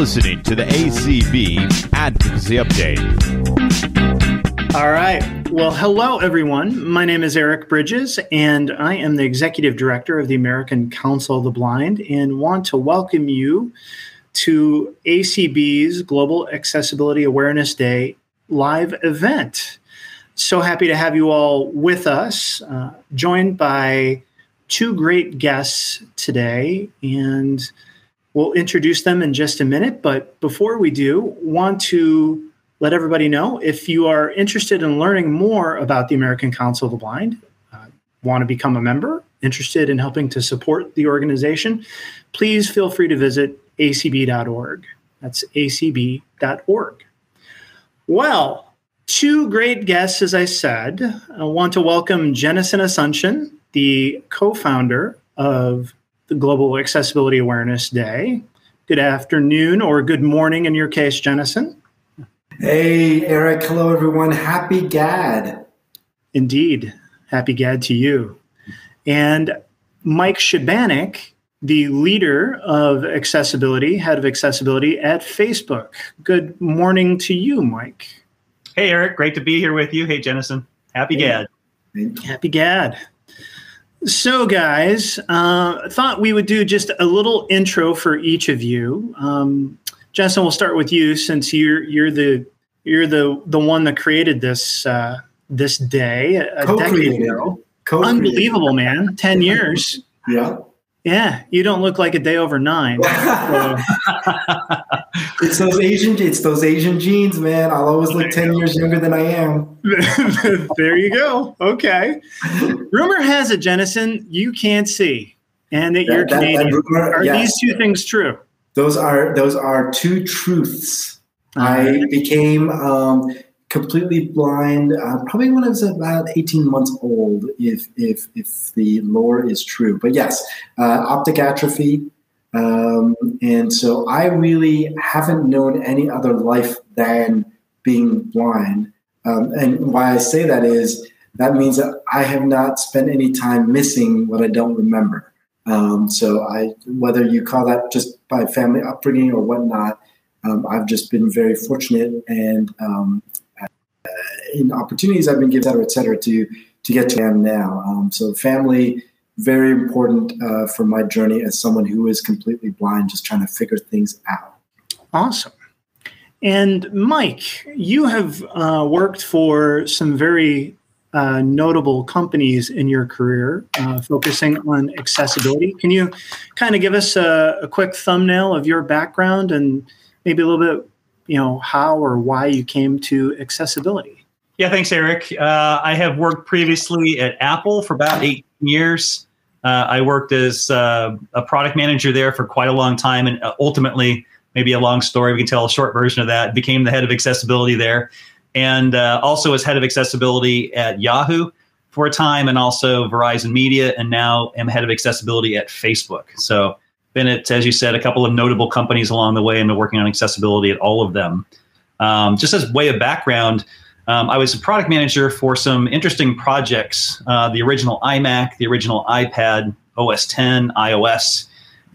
listening to the ACB Advocacy Update. All right. Well, hello, everyone. My name is Eric Bridges, and I am the Executive Director of the American Council of the Blind, and want to welcome you to ACB's Global Accessibility Awareness Day live event. So happy to have you all with us, uh, joined by two great guests today, and we'll introduce them in just a minute. But before we do, want to let everybody know if you are interested in learning more about the American Council of the Blind, uh, want to become a member, interested in helping to support the organization, please feel free to visit acb.org. That's acb.org. Well, two great guests, as I said. I want to welcome Jennison Asuncion, the co founder of the Global Accessibility Awareness Day. Good afternoon, or good morning in your case, Jennison. Hey, Eric. Hello, everyone. Happy GAD. Indeed. Happy GAD to you. And Mike Shebanek, the leader of accessibility, head of accessibility at Facebook. Good morning to you, Mike. Hey, Eric. Great to be here with you. Hey, Jennison. Happy hey. GAD. Happy GAD. So, guys, uh, I thought we would do just a little intro for each of you. Um, Jennison, we'll start with you since you're you're the you're the the one that created this uh, this day a decade ago. Unbelievable, man! Ten years. yeah. Yeah, you don't look like a day over nine. So. it's those Asian, it's those Asian genes, man. I'll always look ten years younger than I am. there you go. Okay. Rumor has it, Jennison, you can't see, and that, that you're Canadian. That rumor, are yes. these two things true? Those are those are two truths. Uh-huh. I became um, completely blind uh, probably when I was about 18 months old, if, if, if the lore is true. But yes, uh, optic atrophy. Um, and so I really haven't known any other life than being blind. Um, and why I say that is that means that I have not spent any time missing what I don't remember. Um, so I, whether you call that just by family upbringing or whatnot, um, I've just been very fortunate and um, in opportunities I've been given, et cetera, et cetera, to to get to where I am now. Um, so family, very important uh, for my journey as someone who is completely blind, just trying to figure things out. Awesome. And Mike, you have uh, worked for some very uh, notable companies in your career, uh, focusing on accessibility. Can you kind of give us a, a quick thumbnail of your background and maybe a little bit, you know, how or why you came to accessibility? Yeah, thanks, Eric. Uh, I have worked previously at Apple for about eight years. Uh, I worked as uh, a product manager there for quite a long time, and uh, ultimately, maybe a long story, we can tell a short version of that. Became the head of accessibility there, and uh, also as head of accessibility at Yahoo for a time, and also Verizon Media, and now am head of accessibility at Facebook. So, been at, as you said, a couple of notable companies along the way, and been working on accessibility at all of them. Um, just as way of background. Um, I was a product manager for some interesting projects uh, the original iMac, the original iPad, OS 10, iOS.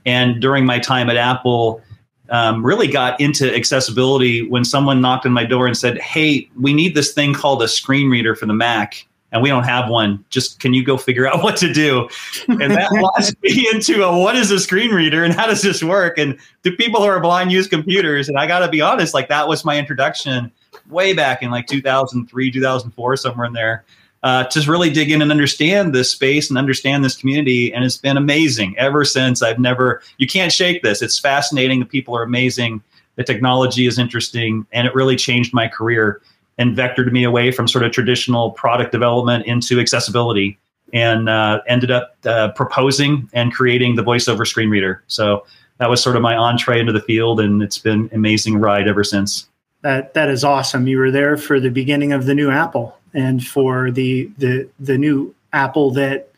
And during my time at Apple, um, really got into accessibility when someone knocked on my door and said, Hey, we need this thing called a screen reader for the Mac and we don't have one. Just can you go figure out what to do? And that launched me into a what is a screen reader and how does this work? And do people who are blind use computers? And I got to be honest, like that was my introduction way back in like 2003, 2004, somewhere in there. Uh, to really dig in and understand this space and understand this community. And it's been amazing ever since. I've never, you can't shake this. It's fascinating. The people are amazing. The technology is interesting. And it really changed my career and vectored me away from sort of traditional product development into accessibility and uh, ended up uh, proposing and creating the voiceover screen reader. So that was sort of my entree into the field, and it's been an amazing ride ever since. That that is awesome. You were there for the beginning of the new Apple and for the the the new Apple that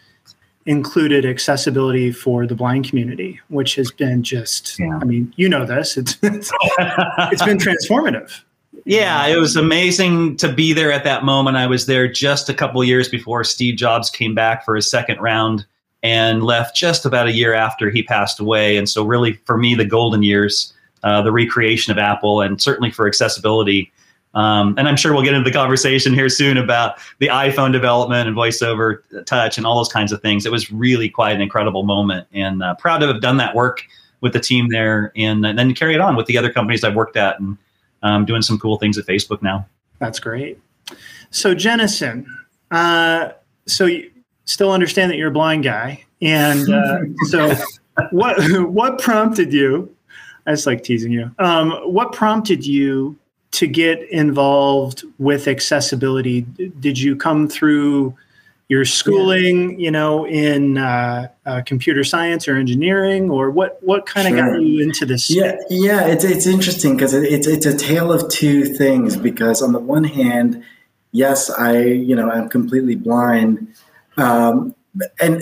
included accessibility for the blind community, which has been just yeah. I mean, you know this. It's it's, it's been transformative. Yeah, it was amazing to be there at that moment. I was there just a couple years before Steve Jobs came back for his second round and left just about a year after he passed away. And so, really, for me, the golden years uh, the recreation of Apple, and certainly for accessibility. Um, and I'm sure we'll get into the conversation here soon about the iPhone development and voiceover touch and all those kinds of things. It was really quite an incredible moment, and uh, proud to have done that work with the team there, and, and then carry it on with the other companies I've worked at, and um, doing some cool things at Facebook now. That's great. So Jennison, uh, so you still understand that you're a blind guy, and uh, so what what prompted you? I just like teasing you. Um, what prompted you to get involved with accessibility? Did you come through your schooling, you know, in uh, uh, computer science or engineering, or what? What kind sure. of got you into this? Yeah, yeah, it's it's interesting because it's it's a tale of two things. Because on the one hand, yes, I you know I'm completely blind, um, and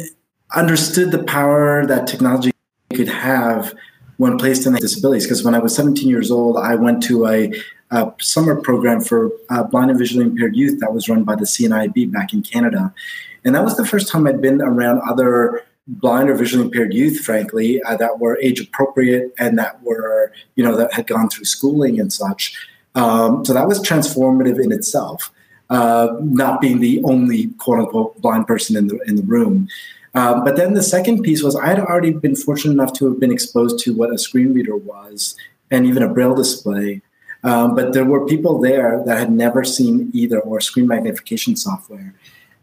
understood the power that technology could have when placed in disabilities. Because when I was 17 years old, I went to a, a summer program for uh, blind and visually impaired youth that was run by the CNIB back in Canada, and that was the first time I'd been around other blind or visually impaired youth, frankly, uh, that were age appropriate and that were you know that had gone through schooling and such. Um, so that was transformative in itself uh, not being the only quote unquote blind person in the in the room. Um, but then the second piece was I had already been fortunate enough to have been exposed to what a screen reader was and even a braille display. Um, but there were people there that had never seen either or screen magnification software.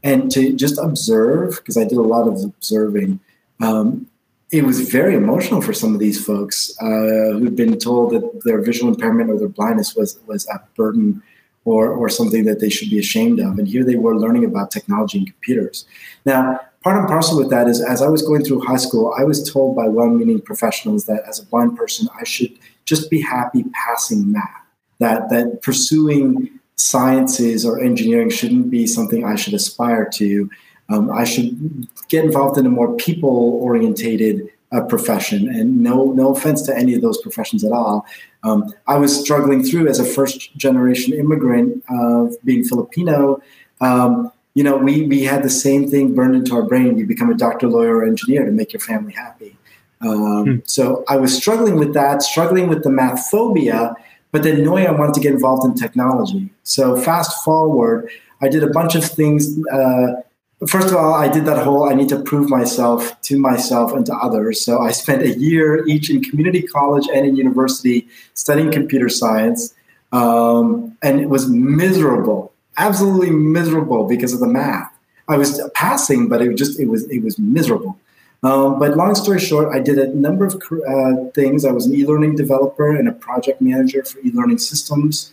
And to just observe, because I did a lot of observing, um, it was very emotional for some of these folks uh, who'd been told that their visual impairment or their blindness was was a burden or, or something that they should be ashamed of. And here they were learning about technology and computers. Now, part and parcel with that is as I was going through high school, I was told by well meaning professionals that as a blind person, I should just be happy passing math, that, that pursuing sciences or engineering shouldn't be something I should aspire to. Um, I should get involved in a more people orientated uh, profession. And no, no offense to any of those professions at all. Um, I was struggling through as a first generation immigrant, uh, being Filipino. Um, you know, we, we had the same thing burned into our brain. You become a doctor, lawyer, or engineer to make your family happy. Um, hmm. So I was struggling with that, struggling with the math phobia, but then knowing I wanted to get involved in technology. So fast forward, I did a bunch of things. Uh, first of all, I did that whole I need to prove myself to myself and to others. So I spent a year each in community college and in university studying computer science. Um, and it was miserable, absolutely miserable because of the math. I was passing, but it just it was it was miserable. Um, but long story short, I did a number of uh, things. I was an e-learning developer and a project manager for e-learning systems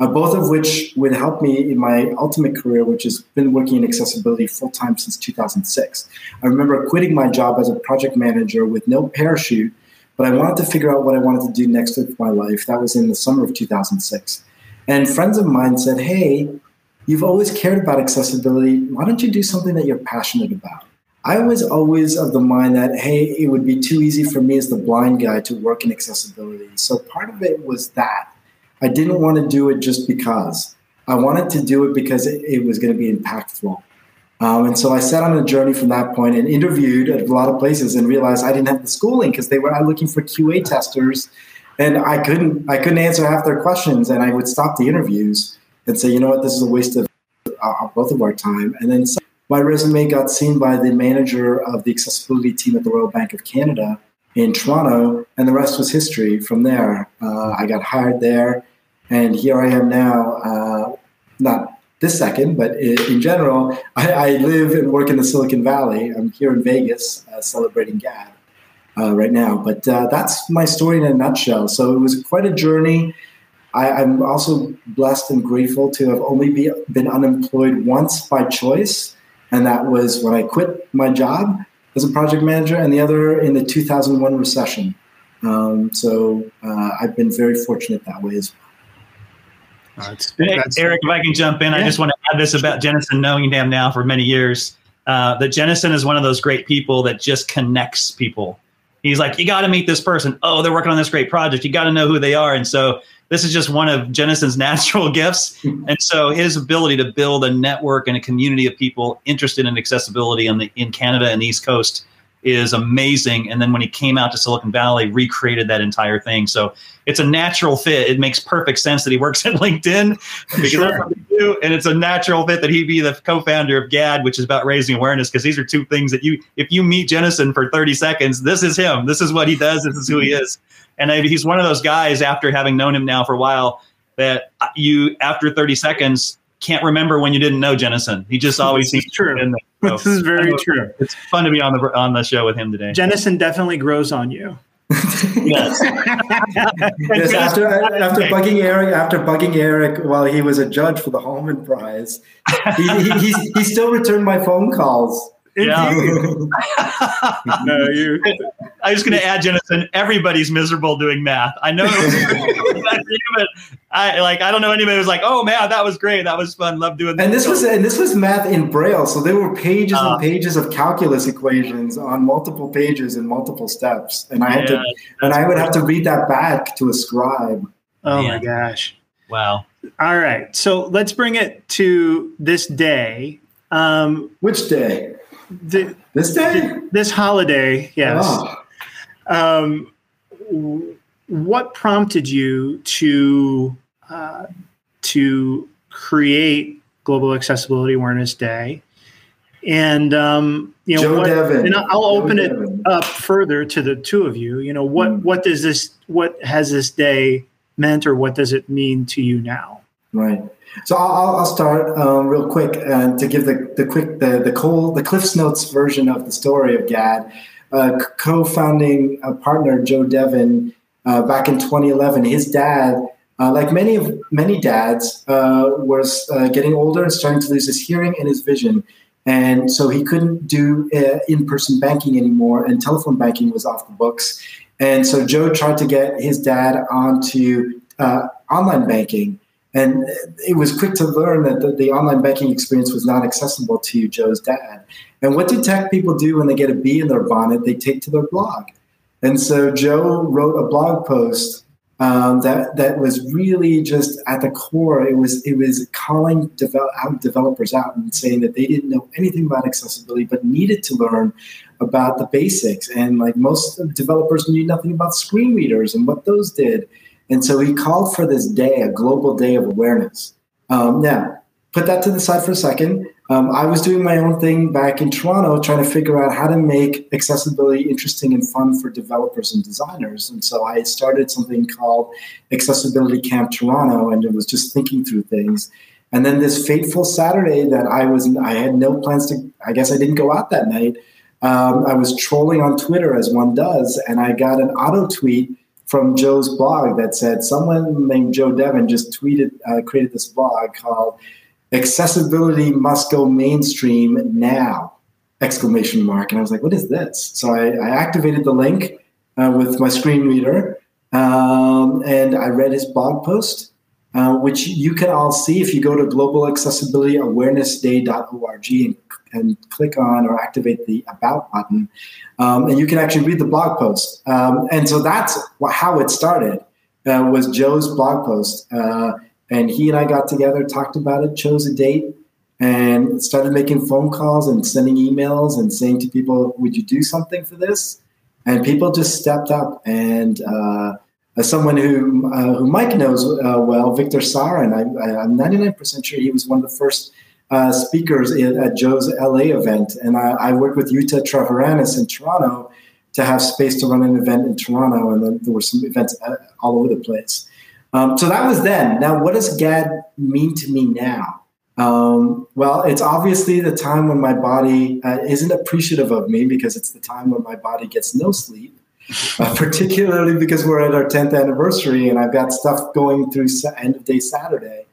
uh, both of which would help me in my ultimate career, which has been working in accessibility full time since 2006. I remember quitting my job as a project manager with no parachute, but I wanted to figure out what I wanted to do next with my life. That was in the summer of 2006. And friends of mine said, Hey, you've always cared about accessibility. Why don't you do something that you're passionate about? I was always of the mind that, hey, it would be too easy for me as the blind guy to work in accessibility. So part of it was that I didn't want to do it just because. I wanted to do it because it, it was going to be impactful. Um, and so I set on a journey from that point and interviewed at a lot of places and realized I didn't have the schooling because they were looking for QA testers, and I couldn't I couldn't answer half their questions. And I would stop the interviews and say, you know what, this is a waste of uh, both of our time. And then my resume got seen by the manager of the accessibility team at the Royal Bank of Canada in Toronto, and the rest was history. From there, uh, I got hired there and here I am now, uh, not this second, but in, general, I, I, live and work in the Silicon Valley. I'm here in Vegas uh, celebrating GAD uh, right now. But uh, that's my story in a nutshell. So it was quite a journey. I, am also blessed and grateful to have only be, been unemployed once by choice, and that was when I quit my job as a project manager, and the other in the 2001 recession. Um, so uh, I've been very fortunate that way as well. That's, that's, Eric, if I can jump in, yeah. I just want to add this about Jennison, knowing him now for many years. Uh, that Jennison is one of those great people that just connects people. He's like, you got to meet this person. Oh, they're working on this great project. You got to know who they are. And so this is just one of Jennison's natural gifts. And so his ability to build a network and a community of people interested in accessibility on the in Canada and the East Coast is amazing. And then when he came out to Silicon Valley, recreated that entire thing. So it's a natural fit. It makes perfect sense that he works at LinkedIn because Sure. that's what they do. And it's a natural fit that he be the co-founder of GAD, which is about raising awareness. Because these are two things that you, if you meet Jennison for 30 seconds, this is him. This is what he does. This is who he is. And I- he's one of those guys. After having known him now for a while, that uh, you after 30 seconds can't remember when you didn't know Jennison. He just always This is seems true. in there. So, This is very I true. It's fun to be on the on the show with him today. Jennison definitely grows on you. Yes. Yes, after after bugging Eric, after bugging Eric while he was a judge for the Holman Prize, he, he, he, he still returned my phone calls. Yeah. No, you. I was going to add, Jennison. Everybody's miserable doing math. I know, but I like. I don't know anybody who's like, "Oh man, that was great. That was fun. Love doing." And this was and this was math in Braille, so there were pages Ah. and pages of calculus equations on multiple pages and multiple steps, and I had Yeah, to and I would have to read that back to a scribe. Oh my gosh. Wow. All right. So let's bring it to this day. Um, Which day? Th- This day? this holiday, yes. Oh. Um, what prompted you to uh, to create Global Accessibility Awareness Day? And um, you know, Joe what, Devon. and I'll Joe open it Devon. up further to the two of you. You know, what Mm. what does this what has this day meant, or what does it mean to you now? Right. So I'll, I'll start um, real quick uh, to give the, the quick the the Cole the Cliff's Notes version of the story of GAD. Uh, co-founding uh, partner Joe Devon uh, back in 2011. His dad, uh, like many of many dads, uh, was getting older and starting to lose his hearing and his vision, and so he couldn't do in-person banking anymore, and telephone banking was off the books. And so Joe tried to get his dad onto online banking. And it was quick to learn that the, the online banking experience was not accessible to Joe's dad. And what do tech people do when they get a bee in their bonnet? They take to their blog. And so Joe wrote a blog post um, that that was really just at the core. It was it was calling develop, out developers out and saying that they didn't know anything about accessibility, but needed to learn about the basics. And like most developers knew nothing about screen readers and what those did. And so he called for this day, a global day of awareness. Um, now, put that to the side for a second. Um, I was doing my own thing back in Toronto, trying to figure out how to make accessibility interesting and fun for developers and designers. And so I started something called Accessibility Camp Toronto, and it was just thinking through things. And then this fateful Saturday that I was, I had no plans to. I guess I didn't go out that night. Um, I was trolling on Twitter as one does, and I got an auto tweet from Joe's blog that said someone named Joe Devon just tweeted, uh, created this blog called "Accessibility Must Go Mainstream Now!" exclamation mark, and I was like, "What is this?" So I, I activated the link uh, with my screen reader, um, and I read his blog post, uh, which you can all see if you go to globalaccessibilityawarenessday.org and, and click on or activate the About button, um, and you can actually read the blog post. Um, and so that's wh- how it started. Uh, was Joe's blog post, uh, and he and I got together, talked about it, chose a date, and started making phone calls and sending emails and saying to people, "Would you do something for this?" And people just stepped up. And uh, as someone who uh, who Mike knows uh, well, Victor Tsaran, I, I'm 99% sure he was one of the first uh, speakers in, at Joe's LA event, and I, I worked with Jutta Treviranus in Toronto to have space to run an event in Toronto, and then there were some events uh, all over the place. Um, so that was then. Now, what does GAD mean to me now? Um, well, it's obviously the time when my body uh, isn't appreciative of me because it's the time when my body gets no sleep, uh, particularly because we're at our 10th anniversary and I've got stuff going through sa- end of day Saturday.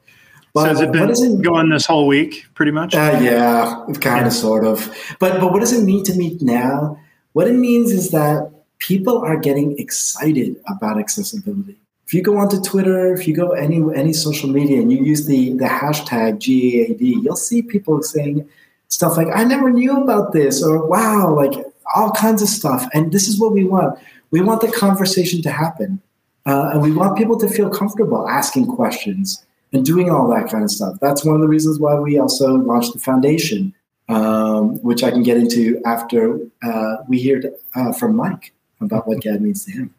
But, so has it what been it going this whole week, pretty much? uh, yeah, kind of, sort of. But but what does it mean to me now? What it means is that people are getting excited about accessibility. If you go onto Twitter, if you go any any social media, and you use the the hashtag GAAD, you'll see people saying stuff like "I never knew about this" or "Wow," like all kinds of stuff. And this is what we want. We want the conversation to happen, uh, and we want people to feel comfortable asking questions and doing all that kind of stuff. That's one of the reasons why we also launched the foundation. um, which I can get into after uh, we hear uh, from Mike about what GAD means to him.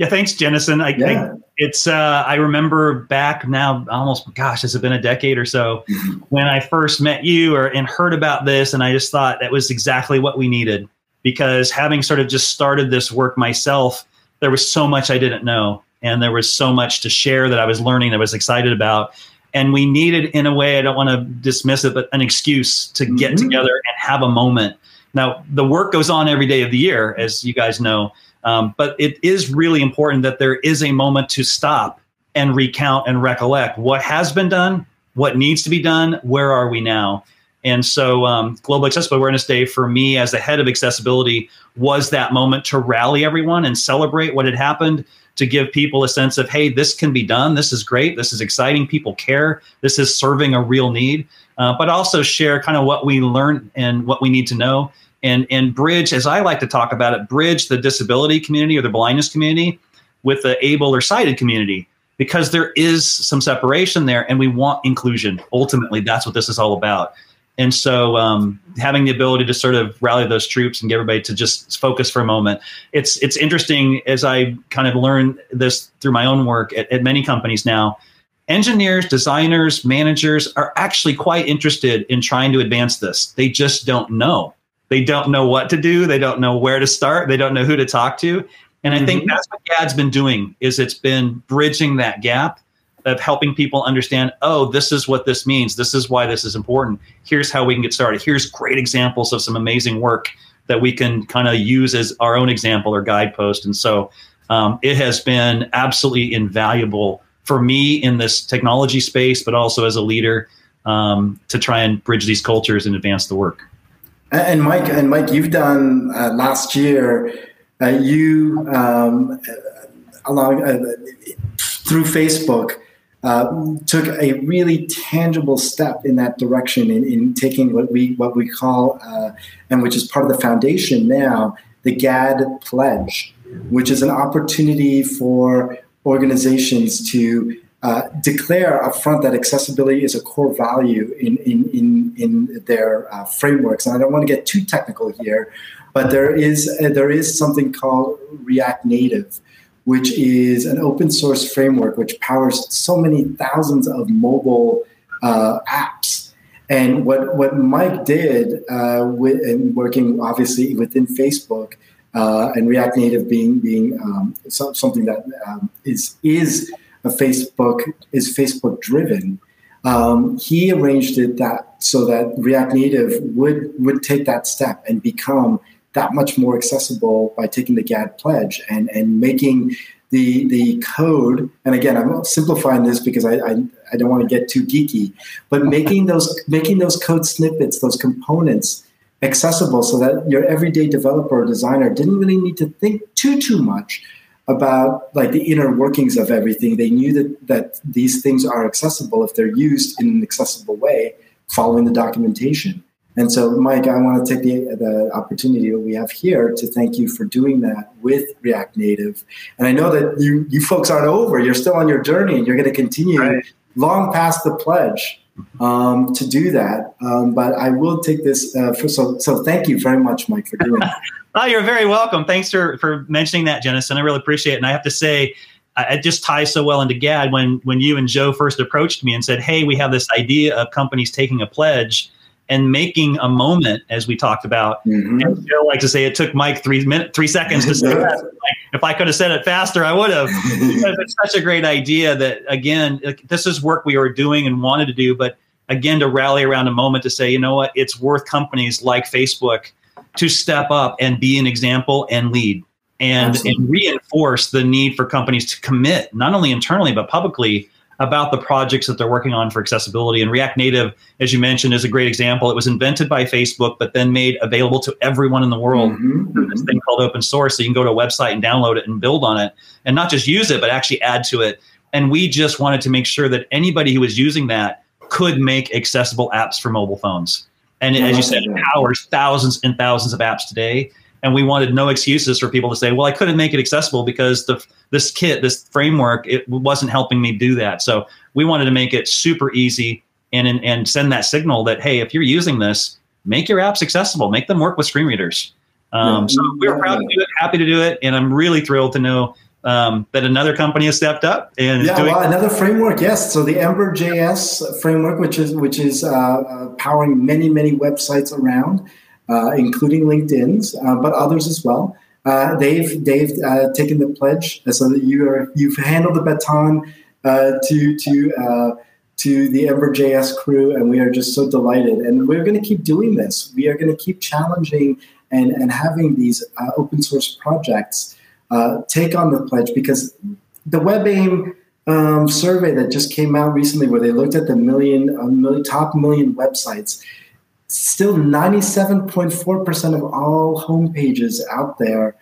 Yeah, thanks, Jennison. I Yeah. think it's. Uh, I remember back now, almost. Gosh, has it been a decade or so Mhm. when I first met you or and heard about this, and I just thought that was exactly what we needed because having sort of just started this work myself, there was so much I didn't know, and there was so much to share that I was learning, that I was excited about, and we needed, in a way, I don't want to dismiss it, but an excuse to get Mhm. together and have a moment. Now, the work goes on every day of the year, as you guys know. Um, but it is really important that there is a moment to stop and recount and recollect what has been done, what needs to be done, where are we now? And so, um, Global Accessible Awareness Day for me as the head of accessibility was that moment to rally everyone and celebrate what had happened, to give people a sense of, hey, this can be done. This is great. This is exciting. People care. This is serving a real need. Uh, but also share kind of what we learned and what we need to know and and bridge as i like to talk about it bridge the disability community or the blindness community with the able or sighted community because there is some separation there and we want inclusion. Ultimately that's what this is all about. And so um, having the ability to sort of rally those troops and get everybody to just focus for a moment it's it's interesting as i kind of learn this through my own work at, at many companies now. Engineers designers managers are actually quite interested in trying to advance this. They just don't know they don't know what to do. They don't know where to start. They don't know who to talk to. And i think Mhm. that's what gad's been doing is it's been bridging that gap of helping people understand oh this is what this means. This is why this is important. Here's how we can get started. Here's great examples of some amazing work that we can kind of use as our own example or guidepost. And so um, it has been absolutely invaluable for me in this technology space but also as a leader um, to try and bridge these cultures and advance the work And- Mike, and Mike, you've done uh, last year. Uh, you um, uh, along uh, through Facebook uh, took a really tangible step in that direction in, in taking what we what we call uh, and which is part of the foundation now the GAD pledge, which is an opportunity for organizations to uh, declare upfront that accessibility is a core value in in in, in their uh, frameworks. And I don't want to get too technical here, but there is uh, there is something called React Native, which is an open source framework which powers so many thousands of mobile uh, apps. And what what Mike did uh, with and working obviously within Facebook. And React Native being being um, so, something that um, is is Facebook is Facebook driven. Um, he arranged it that so that React Native would would take that step and become that much more accessible by taking the GAD pledge and and making the the code. And again, I'm simplifying this because I I, I don't want to get too geeky, but making those making those code snippets, those components accessible so that your everyday developer or designer didn't really need to think too too much about like the inner workings of everything. They knew that that these things are accessible if they're used in an accessible way following the documentation. And so mike i want to take the, the opportunity that we have here to thank you for doing that with react native. And i know that you you folks aren't over. You're still on your journey and you're going to continue Right. long past the pledge um, to do that. Um, but I will take this uh, for so. So thank you very much, Mike, for doing that. Oh, you're very welcome. Thanks for, for mentioning that, Jennison. I really appreciate it. And I have to say, it just ties so well into GAD when when you and Joe first approached me and said, "Hey, we have this idea of companies taking a pledge and making a moment," as we talked about. Mhm. And Joe likes to say it took Mike three minutes, three seconds to say that. If I could have said it faster, I would have. because it's such a great idea that again, like, this is work we were doing and wanted to do, but again, to rally around a moment to say, you know what, it's worth companies like Facebook to step up and be an example and lead and, Absolutely. and reinforce the need for companies to commit not only internally but publicly about the projects that they're working on for accessibility and react native as you mentioned is a great example it was invented by facebook but then made available to everyone in the world Mhm, through this thing called open source. So you can go to a website and download it and build on it and not just use it, but actually add to it. And we just wanted to make sure that anybody who was using that could make accessible apps for mobile phones. And as you said, it powers thousands and thousands of apps today. And we wanted no excuses for people to say, well, I couldn't make it accessible because the this kit, this framework, it wasn't helping me do that. So we wanted to make it super easy and and, send that signal that hey, if you're using this, make your apps accessible, make them work with screen readers. Um, so we are proud to do it, happy to do it, and I'm really thrilled to know um, that another company has stepped up and yeah, doing- well, another framework. Yes, so the Ember JS framework, which is which is uh, uh, powering many many websites around, uh, including LinkedIn's, uh, but others as well. Uh, they've they've uh, taken the pledge, so that you are you've handled the baton to to to the Ember JS crew, and we are just so delighted. And we're going to keep doing this. We are going to keep challenging and and having these open source projects uh, take on the pledge because the WebAIM um, survey that just came out recently, where they looked at the million, million top million websites, still 97.4% of all homepages out there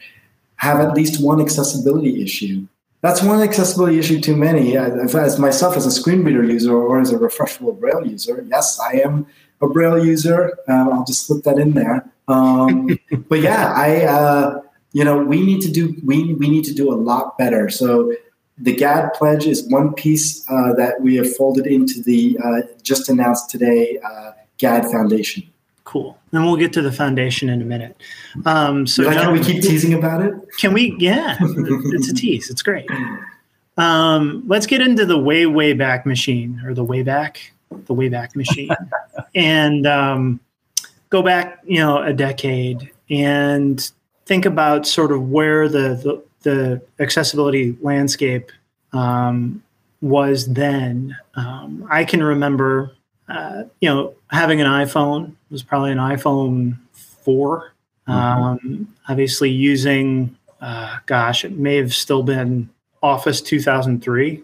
have at least one accessibility issue. That's one accessibility issue too many. As myself, as a screen reader user or as a refreshable Braille user, yes, I am a Braille user. Um, I'll just slip that in there. Um, but yeah, I. Uh, you know we need to do we, we need to do a lot better so the gad pledge is one piece uh, that we have folded into the uh, just announced today uh, gad foundation. Cool. And we'll get to the foundation in a minute. Um, so like how we keep teasing about it? Can we? Yeah. It's a tease. It's great. Um, let's get into the way way back machine or the way back the way back machine. And um, go back you know a decade and think about sort of where the the, the accessibility landscape um, was then, um, I can remember, uh, you know, having an iPhone was probably an iPhone 4 mm-hmm. um, obviously using, uh, gosh, it may have still been Office 2003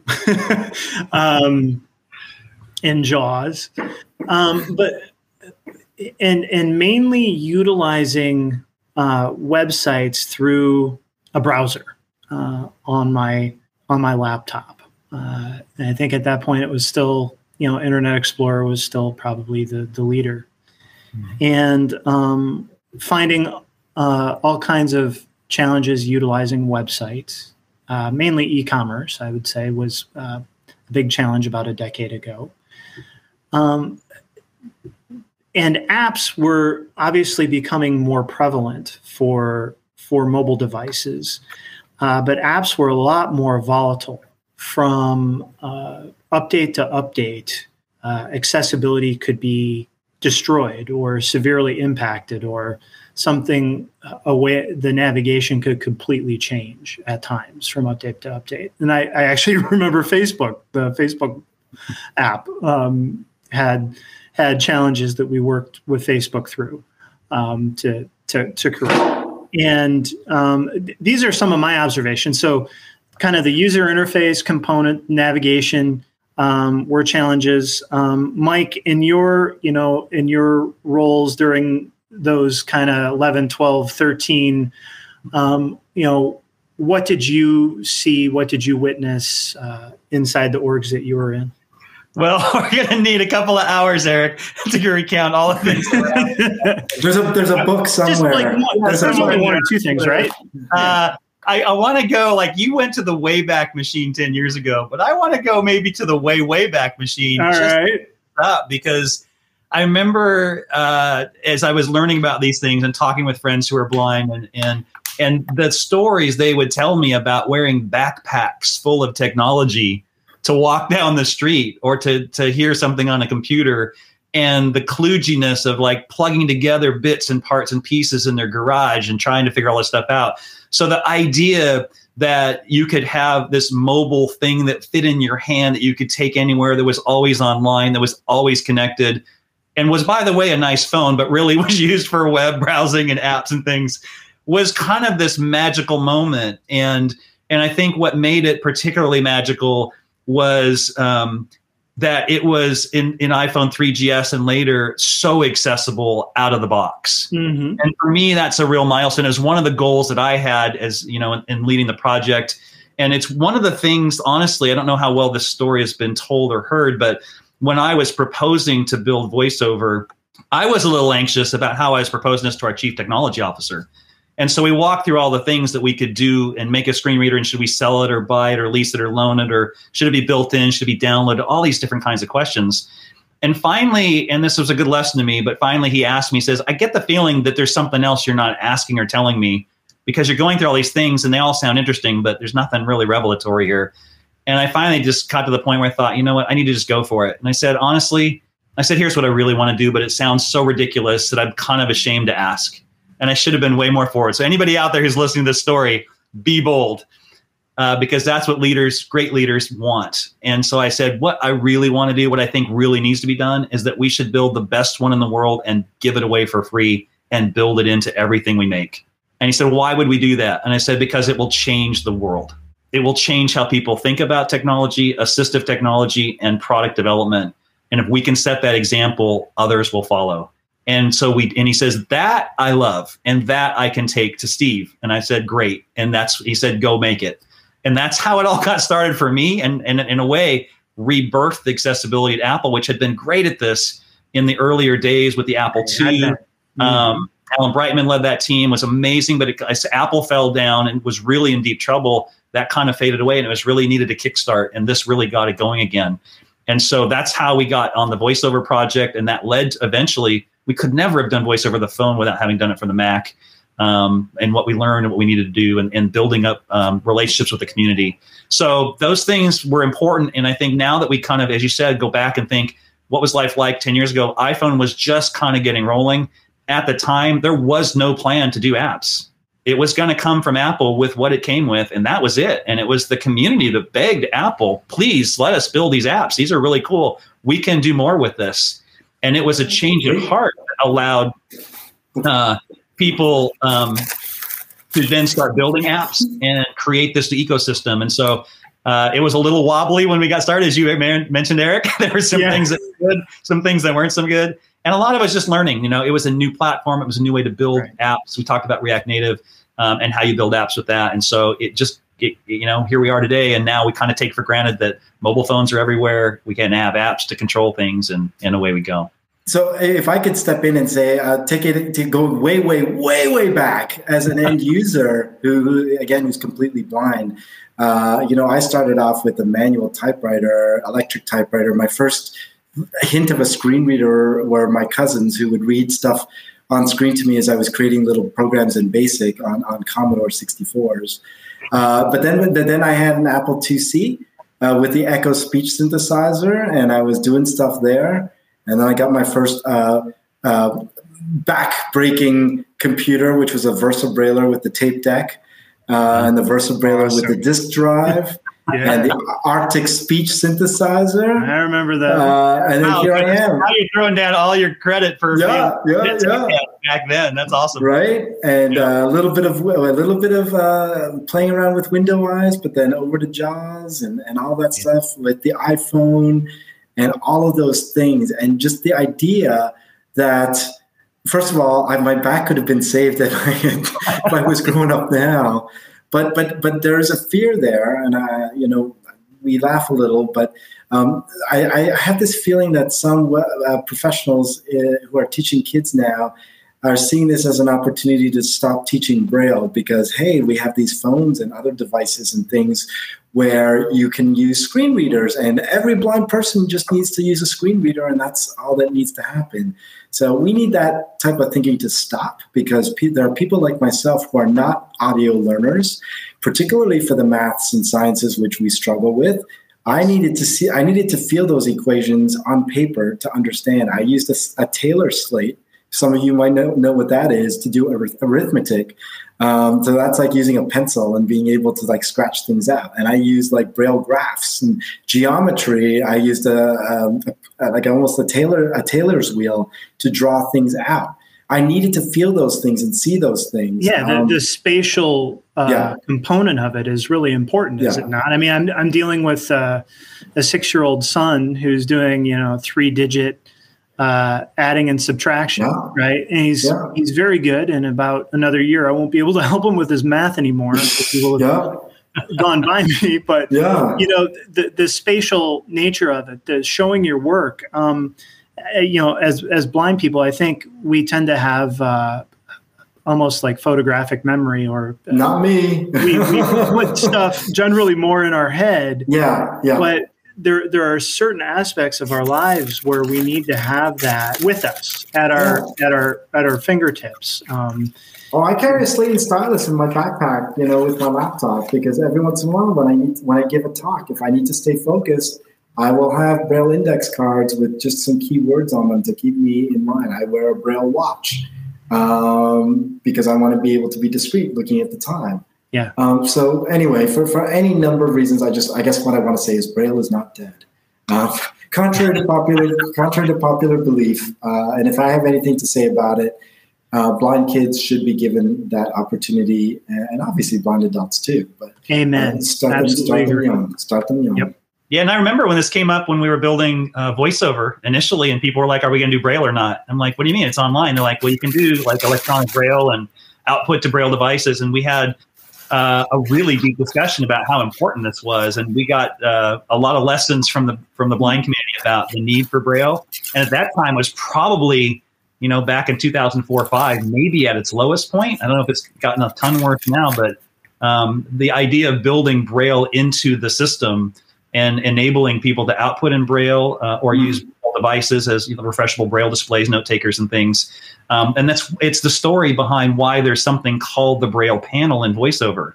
um, in JAWS, um, but and and mainly utilizing uh, websites through a browser uh, on my on my laptop. Uh, and I think at that point it was still you know Internet Explorer was still probably the the leader, mm-hmm. and um, finding uh, all kinds of challenges utilizing websites, uh, mainly e-commerce. I would say was uh, a big challenge about a decade ago. Um, and apps were obviously becoming more prevalent for for mobile devices, uh, but apps were a lot more volatile from uh, update to update. Uh, accessibility could be destroyed or severely impacted, or something uh, away. The navigation could completely change at times from update to update. And I, I actually remember Facebook, the Facebook app um, had had challenges that we worked with Facebook through um, to, to, to correct. And um, th- these are some of my observations. So, kind of the user interface component, navigation um, were challenges. Um, Mike, in your you know in your roles during those kind of 11, 12, 13, um, you know, what did you see? What did you witness uh, inside the orgs that you were in? Well, we're going to need a couple of hours, Eric, to recount all of this. there's a there's a book somewhere. Like one, there's, there's only one or two things, right? Uh, I, I want to go like you went to the Wayback Machine ten years ago, but I want to go maybe to the way way back machine. All right. Up because I remember uh, as I was learning about these things and talking with friends who are blind and and and the stories they would tell me about wearing backpacks full of technology to walk down the street or to to hear something on a computer and the kludginess of like plugging together bits and parts and pieces in their garage and trying to figure all this stuff out. So the idea that you could have this mobile thing that fit in your hand that you could take anywhere that was always online, that was always connected, and was by the way a nice phone, but really was used for web browsing and apps and things, was kind of this magical moment. And and I think what made it particularly magical was um, that it was in, in iPhone 3GS and later so accessible out of the box. Mm-hmm. And for me, that's a real milestone. As one of the goals that I had as you know in, in, leading the project, and it's one of the things. Honestly, I don't know how well this story has been told or heard, but when I was proposing to build VoiceOver, I was a little anxious about how I was proposing this to our chief technology officer and so we walked through all the things that we could do and make a screen reader. And should we sell it or buy it or lease it or loan it or should it be built in? Should it be downloaded? All these different kinds of questions. And finally, and this was a good lesson to me, but finally he asked me, he says, I get the feeling that there's something else you're not asking or telling me because you're going through all these things and they all sound interesting, but there's nothing really revelatory here. And I finally just got to the point where I thought, you know what, I need to just go for it. And I said, honestly, I said, here's what I really want to do, but it sounds so ridiculous that I'm kind of ashamed to ask. And I should have been way more forward. So anybody out there who's listening to this story, be bold uh, because that's what leaders, great leaders, want. And so I said, what I really want to do, what I think really needs to be done, is that we should build the best one in the world and give it away for free and build it into everything we make. And he said, why would we do that? And I said, because it will change the world. It will change how people think about technology, assistive technology, and product development. And if we can set that example, others will follow. And so we, and he says, that I love and that I can take to Steve. And I said, great. And that's, he said, go make it and that's how it all got started for me and, and in a way rebirthed the accessibility at apple which had been great at this in the earlier days with the apple ii mm-hmm. um, alan brightman led that team was amazing but it, apple fell down and was really in deep trouble that kind of faded away and it was really needed a kickstart and this really got it going again and so that's how we got on the voiceover project and that led eventually we could never have done voice over the phone without having done it for the mac um, and what we learned and what we needed to do and, and building up um, relationships with the community. So those things were important. And I think now that we kind of, as you said, go back and think, what was life like 10 years ago? iPhone was just kind of getting rolling. At the time, there was no plan to do apps. It was going to come from Apple with what it came with, and that was it. And it was the community that begged Apple, please let us build these apps. These are really cool. We can do more with this. And it was a change of heart that allowed uh, people um, to then start building apps and create this ecosystem. And so uh, it was a little wobbly when we got started, as you mentioned, Eric. there were some yeah. things that were good, some things that weren't so good, and a lot of us just learning. You know, it was a new platform, it was a new way to build right. apps. We talked about React Native um, and how you build apps with that, and so it just you know, here we are today, and now we kind of take for granted that mobile phones are everywhere. We can have apps to control things, and and away we go. So if I could step in and say, uh, take it to go way, way, way, way back as an end user who, again, who's completely blind. Uh, you know, I started off with a manual typewriter, electric typewriter. My first hint of a screen reader were my cousins who would read stuff on screen to me as I was creating little programs in BASIC on, on Commodore 64s. Uh, but then, then I had an Apple IIc uh, with the Echo speech synthesizer, and I was doing stuff there. And then I got my first uh, uh, back-breaking computer, which was a VersaBraille with the tape deck, uh, and the VersaBraille awesome. with the disk drive. Yeah. and the Arctic speech synthesizer. I remember that. Uh, and then wow, here I am. Now you're throwing down all your credit for yeah, yeah, yeah. back then. That's awesome, right? And yeah. uh, a little bit of a little bit of uh, playing around with Window-Eyes, but then over to JAWS and, and all that yeah. stuff with the iPhone and all of those things. And just the idea that, first of all, I, my back could have been saved if I, if I was growing up now. But, but, but there's a fear there. And, I, you know, we laugh a little, but um, I, I, have this feeling that some uh, professionals uh, who are teaching kids now are seeing this as an opportunity to stop teaching Braille because, hey, we have these phones and other devices and things where you can use screen readers, and every blind person just needs to use a screen reader, and that's all that needs to happen. So we need that type of thinking to stop because pe- there are people like myself who are not audio learners, particularly for the maths and sciences, which we struggle with. I needed to see, I needed to feel those equations on paper to understand. I used a, a Taylor slate some of you might know, know what that is to do arithmetic. Um, so that's like using a pencil and being able to like scratch things out. And I use like braille graphs and geometry. I used a, a, a like almost a tailor a tailor's wheel to draw things out. I needed to feel those things and see those things. Yeah, the, um, the spatial uh, yeah. component of it is really important, is yeah. it not? I mean, I'm I'm dealing with uh, a six year old son who's doing you know three digit uh, adding and subtraction, yeah. right? And he's yeah. he's very good. In about another year, I won't be able to help him with his math anymore. He will have yeah. gone by me. But yeah. you know, the the spatial nature of it, the showing your work. Um, eh, you know, as as blind people, I think we tend to have. Uh, almost like photographic memory or uh, not me we, we put stuff generally more in our head yeah yeah but there there are certain aspects of our lives where we need to have that with us at our yeah. at our at our fingertips. Um, Oh, I carry a slate and stylus in my backpack, you know, with my laptop because every once in a while, when I need when I give a talk, if I need to stay focused, I will have Braille index cards with just some keywords on them to keep me in mind. I wear a Braille watch um, because I want to be able to be discreet, looking at the time. Yeah. Um, so anyway, for for any number of reasons, I just I guess what I want to say is Braille is not dead. Uh, contrary to popular contrary to popular belief, uh, and if I have anything to say about it uh, blind kids should be given that opportunity, and obviously blind adults too. But amen. Uh, start, them, start them young. Start them young. Yep. Yeah, and I remember when this came up when we were building uh, voiceover initially, and people were like, "Are we going to do Braille or not?" I'm like, "What do you mean? It's online." They're like, "Well, you can do like electronic Braille and output to Braille devices." And we had uh, a really deep discussion about how important this was, and we got uh, a lot of lessons from the from the blind community about the need for Braille. And at that time, was probably you know, back in 2004 5, maybe at its lowest point. I don't know if it's gotten a ton worse now, but um, the idea of building Braille into the system and enabling people to output in Braille uh, or mm-hmm. use devices as you know, refreshable Braille displays, note takers, and things. Um, and that's it's the story behind why there's something called the Braille panel in VoiceOver.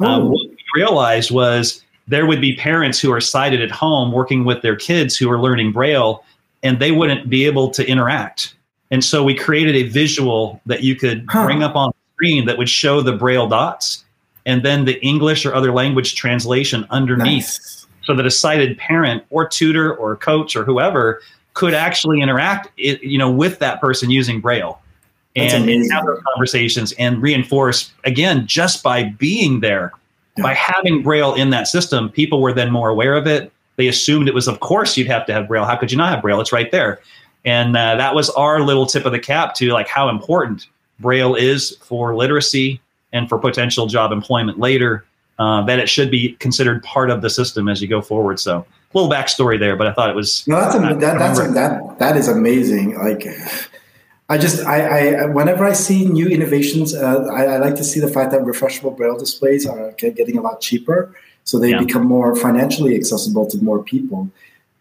Oh. what we realized was there would be parents who are sighted at home working with their kids who are learning Braille, and they wouldn't be able to interact. And so we created a visual that you could huh. bring up on the screen that would show the braille dots and then the English or other language translation underneath nice. So that a sighted parent or tutor or coach or whoever could actually interact you know with that person using braille. And, and have those conversations and reinforce again just by being there yeah. by having braille in that system people were then more aware of it. They assumed it was of course you'd have to have braille. How could you not have braille? It's right there. And uh, that was our little tip of the cap to like how important braille is for literacy and for potential job employment later uh, that it should be considered part of the system as you go forward so a little backstory there but i thought it was no that's a, that, that's a, that that is amazing like I just, I, I, whenever I see new innovations, uh, I, I, like to see the fact that refreshable braille displays are getting a lot cheaper, so they yeah. become more financially accessible to more people.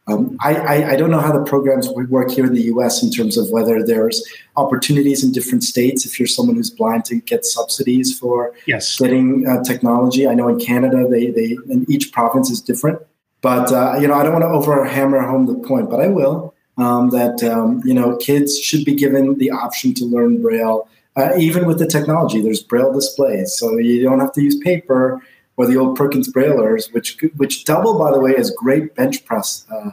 Um, I, I, I, don't know how the programs work here in the US in terms of whether there's opportunities in different states if you're someone who's blind to get subsidies for yes. getting uh, technology. I know in Canada, they, they in each province is different. But, uh, you know, I don't want to over hammer home the point, but I will, um, that, um, you know, kids should be given the option to learn Braille, uh, even with the technology. There's Braille displays, so you don't have to use paper or the old Perkins Braillers, which which double, by the way, as great bench press. Uh,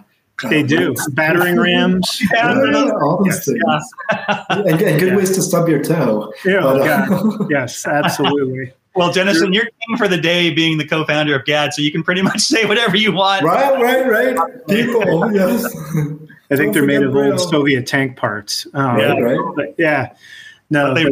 they do battering rams, yeah, all those things, yeah. and, and, good ways to stub your toe. Yeah, but, uh, yes, absolutely. Well, Jennison, you're king for the day, being the co-founder of GAAD, so you can pretty much say whatever you want. Right, right, right. People, yes. I think Don't they're made of old Soviet tank parts. Um, yeah, right. yeah. No, but,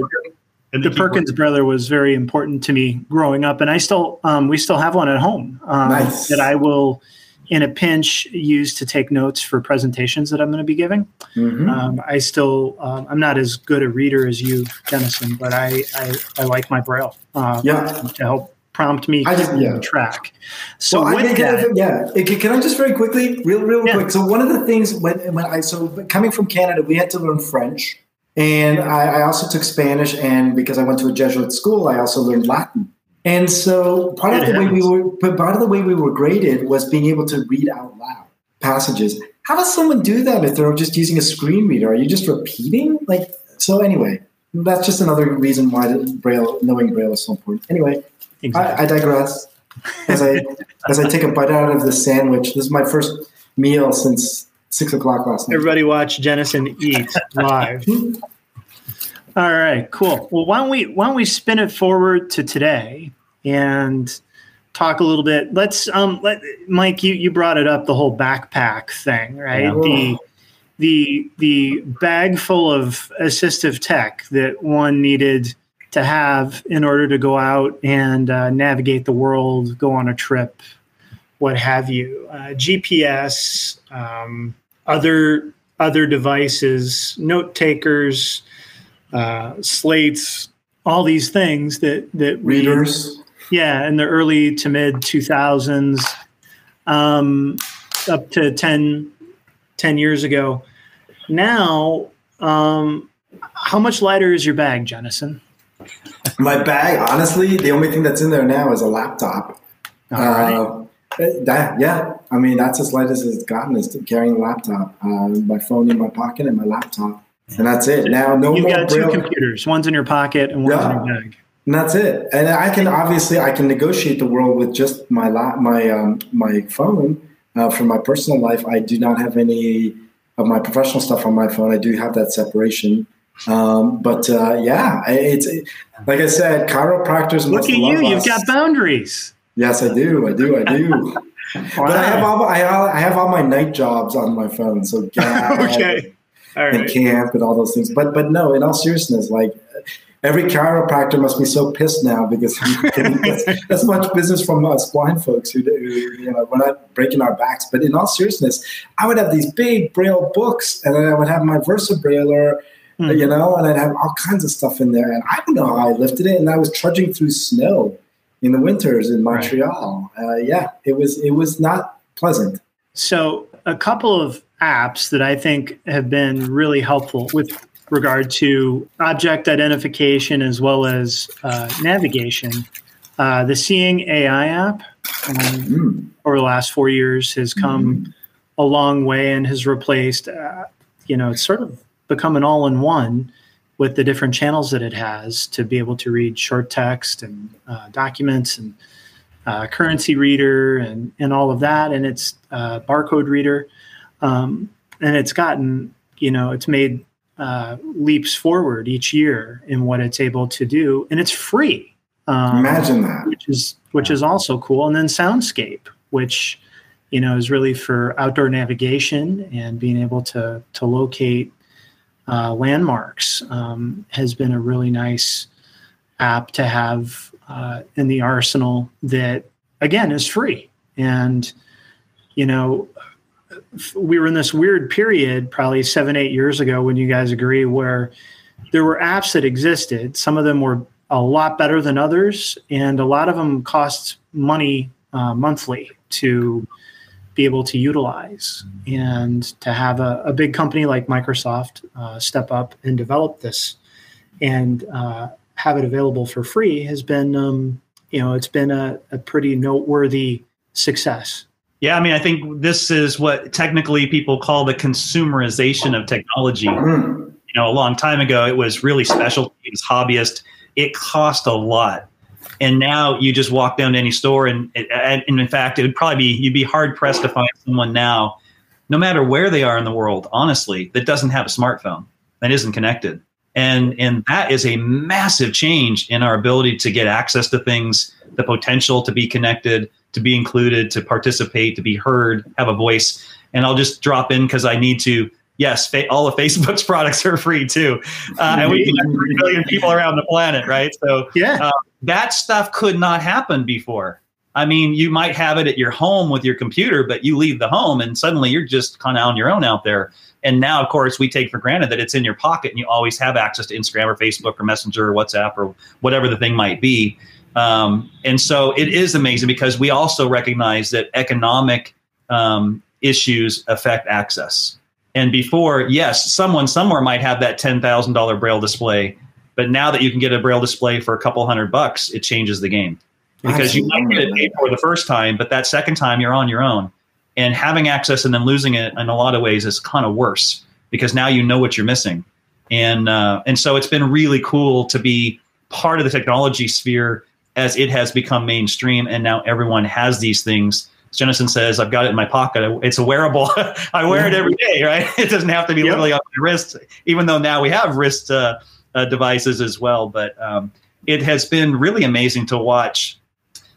the, the Perkins Brailler was very important to me growing up, and I still um, we still have one at home um, nice. that I will, in a pinch, use to take notes for presentations that I'm going to be giving. Mm-hmm. Um, I still um, I'm not as good a reader as you, Jennison, but I I, I like my braille. Uh, yeah, to help prompt me I just, yeah. track. So well, with that, yeah, can I just very quickly, real real yeah. quick? So one of the things when when I so coming from Canada, we had to learn French. And I, I, also took Spanish, and because I went to a Jesuit school, I also learned Latin. And so part of the way we were, but part of the way we were graded was being able to read out loud passages. How does someone do that if they're just using a screen reader? Are you just repeating? Like so. Anyway, that's just another reason why Braille, knowing Braille is so important. Anyway, exactly. I, I digress. As I as I take a bite out of the sandwich, this is my first meal since six o'clock last night. Everybody watch Jennison eat live. All right, cool. Well, why don't we why don't we spin it forward to today and talk a little bit? Let's um let Mike, you you brought it up the whole backpack thing, right? Yeah. The the the bag full of assistive tech that one needed to have in order to go out and uh, navigate the world, go on a trip, what have you. Uh, GPS, um, other other devices, note takers, uh, slates, all these things that that readers. We, yeah, in the early to mid two thousands. Um, up to 10, 10 years ago. Now, um, how much lighter is your bag, Jennison? My bag, honestly, the only thing that's in there now is a laptop. All right. Uh, that yeah, I mean that's as light as it's gotten is carrying a laptop, uh, my phone in my pocket and my laptop, and that's it. Now no You've more got two braille- computers. One's in your pocket and one's Yeah. in your bag. and that's it. And I can obviously I can negotiate the world with just my la- my um, my phone uh, for my personal life. I do not have any of my professional stuff on my phone. I do have that separation. Um, but uh, yeah, it's like I said, chiropractors. Look at you. You've got boundaries. Yes, I do. I do. I do. But I have all I, I have all my night jobs on my phone, so okay. All and camp and all those things. But but no, in all seriousness, like every chiropractor must be so pissed now because that's, that's much business from us blind folks who, who you know we're not breaking our backs. But in all seriousness, I would have these big braille books, and then I would have my VersaBraille. Hmm. You know, and I'd have all kinds of stuff in there, and I don't know how I lifted it. And I was trudging through snow in the winters in Right. Montreal. Uh, yeah, it was it was not pleasant. So, a couple of apps that I think have been really helpful with regard to object identification as well as uh, navigation. Uh, the Seeing AI app um, Mm. over the last four years has come a long way and has replaced, uh, you know, it's sort of become an all in one with the different channels that it has to be able to read short text and uh, documents and uh, currency reader and, and all of that. And it's uh, barcode reader. Um, and it's gotten, you know, it's made uh, leaps forward each year in what it's able to do. And it's free. Um, Imagine that. which is which is also cool. And then Soundscape, which you know is really for outdoor navigation and being able to to locate uh, landmarks, um, has been a really nice app to have uh, in the arsenal. That again is free, and you know we were in this weird period probably seven eight years ago when you guys agree where there were apps that existed some of them were a lot better than others, and a lot of them cost money uh, monthly to be able to utilize. And to have a, a big company like Microsoft uh, step up and develop this and uh, have it available for free has been, um, you know, it's been a, a pretty noteworthy success. Yeah, I mean, I think this is what technically people call the consumerization of technology. Mm. You know, a long time ago, it was really special. It was hobbyist. It cost a lot, and now you just walk down to any store, and, and in fact, it would probably be you'd be hard pressed to find someone now, no matter where they are in the world, honestly, that doesn't have a smartphone that isn't connected, and and that is a massive change in our ability to get access to things, the potential to be connected, to be included, to participate, to be heard, have a voice. And I'll just drop in because I need to. Yes, fa- all of Facebook's products are free too, uh, and we can have three billion people around the planet, right? So Yeah. uh, that stuff could not happen before. I mean, you might have it at your home with your computer, but you leave the home and suddenly you're just kind of on your own out there. And now, of course, we take for granted that it's in your pocket and you always have access to Instagram or Facebook or Messenger or WhatsApp or whatever the thing might be. Um, and so it is amazing because we also recognize that economic um, issues affect access. And before, yes, someone somewhere might have that $10,000 braille display, but now that you can get a braille display for a couple hundred bucks, it changes the game because you might get it paid for the first time, but that second time you're on your own. And having access and then losing it in a lot of ways is kind of worse because now you know what you're missing. And uh, and so it's been really cool to be part of the technology sphere as it has become mainstream, and now everyone has these things. As Jennison says, "I've got it in my pocket. It's a wearable. I wear it every day. Right? It doesn't have to be Yep. literally on my wrist, even though now we have wrist uh, uh, devices as well. But um, it has been really amazing to watch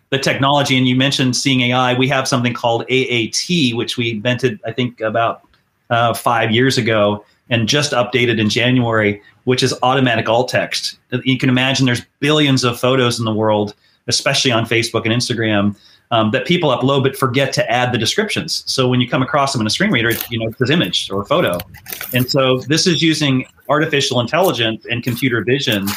the technology. And you mentioned seeing AI. We have something called AAT, which we invented, I think, about uh, five years ago, and just updated in January, which is automatic alt text. You can imagine there's billions of photos in the world, especially on Facebook and Instagram. Um, that people upload but forget to add the descriptions. So when you come across them in a screen reader, you know, it's says image or photo. And so this is using artificial intelligence and computer vision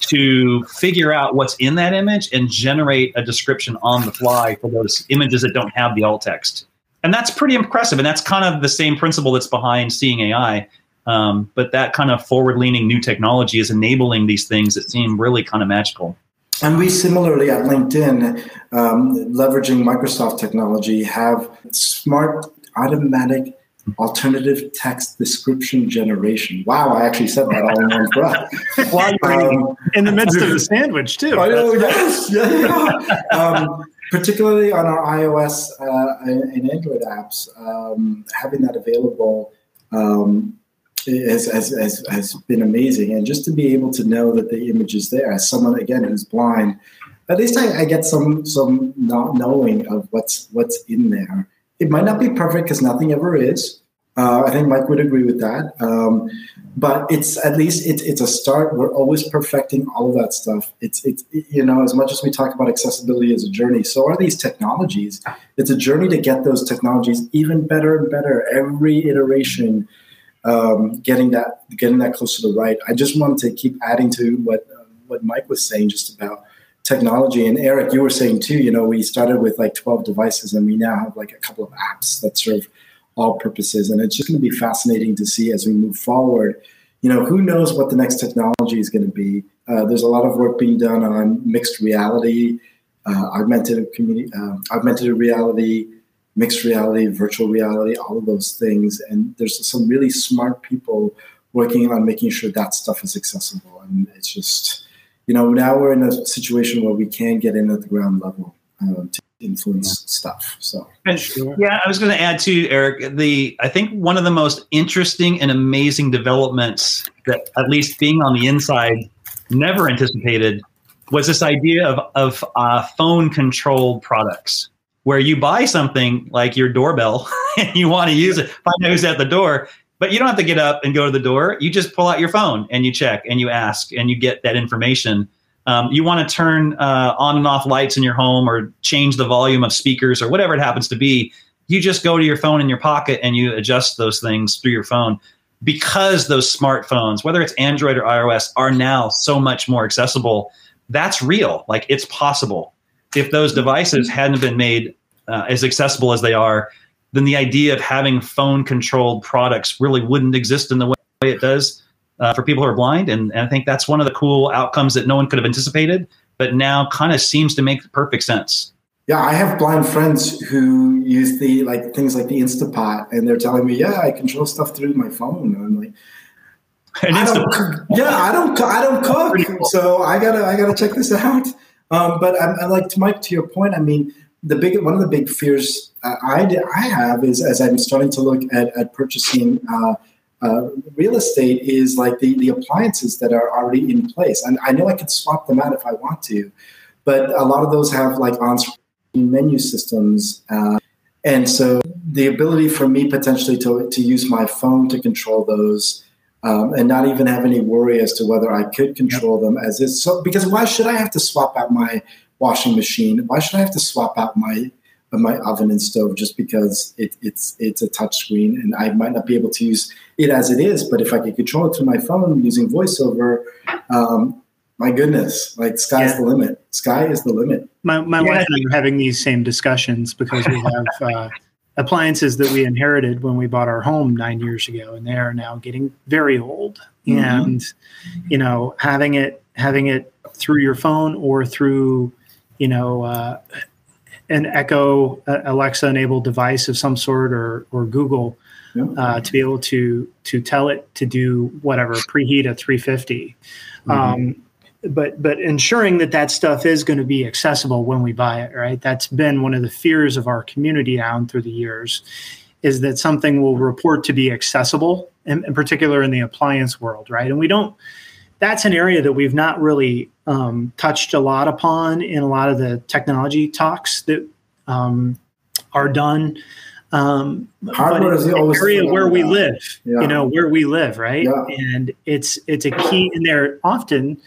to figure out what's in that image and generate a description on the fly for those images that don't have the alt text. and that's pretty impressive. And that's kind of the same principle that's behind seeing AI. Um, but that kind of forward-leaning new technology is enabling these things that seem really kind of magical. And we similarly at LinkedIn, um, leveraging Microsoft technology, have smart automatic alternative text description generation. Wow, I actually said that all in one breath. While um, in the midst of the sandwich, too. I know, yes, yeah, yeah. Um, particularly on our iOS uh, and Android apps, um, having that available um, has, has, has, has been amazing. And just to be able to know that the image is there, as someone again who's blind, at least I, I get some some not knowing of what's what's in there. It might not be perfect because nothing ever is. Uh, I think Mike would agree with that. Um, but it's at least it's it's a start. We're always perfecting all of that stuff. It's it's you know as much as we talk about accessibility as a journey, so are these technologies. It's a journey to get those technologies even better and better every iteration um, getting that getting that close to the right. I just wanted to keep adding to what uh, what Mike was saying just about technology and Eric, you were saying too. You know, we started with like twelve devices, and we now have like a couple of apps that serve all purposes, and it's just going to be fascinating to see as we move forward. You know, who knows what the next technology is going to be? Uh, there's a lot of work being done on mixed reality, uh, augmented community, uh, augmented reality mixed reality, virtual reality, all of those things. And there's some really smart people working on making sure that stuff is accessible. And it's just, you know, now we're in a situation where we can get in at the ground level uh, to influence yeah. stuff. So, and, sure. yeah, I was going to add to Eric. The I think one of the most interesting and amazing developments that, at least being on the inside, never anticipated was this idea of of uh, phone controlled products where you buy something like your doorbell and you want to use it, find out who's at the door, but you don't have to get up and go to the door. You just pull out your phone and you check and you ask and you get that information. Um, you want to turn uh, on and off lights in your home or change the volume of speakers or whatever it happens to be. You just go to your phone in your pocket and you adjust those things through your phone because those smartphones, whether it's Android or iOS, are now so much more accessible. That's real. Like it's possible if those devices hadn't been made uh, as accessible as they are, then the idea of having phone controlled products really wouldn't exist in the way it does uh, for people who are blind. And, and I think that's one of the cool outcomes that no one could have anticipated, but now kind of seems to make perfect sense. Yeah, I have blind friends who use the like things like the Instapot, and they're telling me, "Yeah, I control stuff through my phone." And I'm like, I don't, yeah, I don't, I don't cook, so I gotta, I gotta check this out. Um, but I'm, I'm, like to Mike to your point. I mean, the big one of the big fears I, I have is as I'm starting to look at, at purchasing uh, uh, real estate is like the, the appliances that are already in place. And I know I could swap them out if I want to, but a lot of those have like on screen menu systems. Uh, and so the ability for me potentially to, to use my phone to control those um, and not even have any worry as to whether I could control yep. them as is. So, because why should I have to swap out my washing machine? Why should I have to swap out my my oven and stove just because it, it's it's a touch screen and I might not be able to use it as it is, but if I could control it through my phone using voiceover, um, my goodness, like sky's yeah. the limit. Sky is the limit. My, my yeah. wife and I are having these same discussions because we have uh, appliances that we inherited when we bought our home nine years ago, and they are now getting very old. Mm-hmm. And you know, having it having it through your phone or through you know, uh, an Echo uh, Alexa enabled device of some sort or or Google yeah. uh, to be able to to tell it to do whatever preheat at 350. Mm-hmm. Um, but but ensuring that that stuff is going to be accessible when we buy it, right? That's been one of the fears of our community down through the years, is that something will report to be accessible, in, in particular in the appliance world, right? And we don't that's an area that we've not really um, touched a lot upon in a lot of the technology talks that um, are done. Um, Hardware is the area where we live, yeah. you know, where we live, right? Yeah. And it's it's a key, and they're often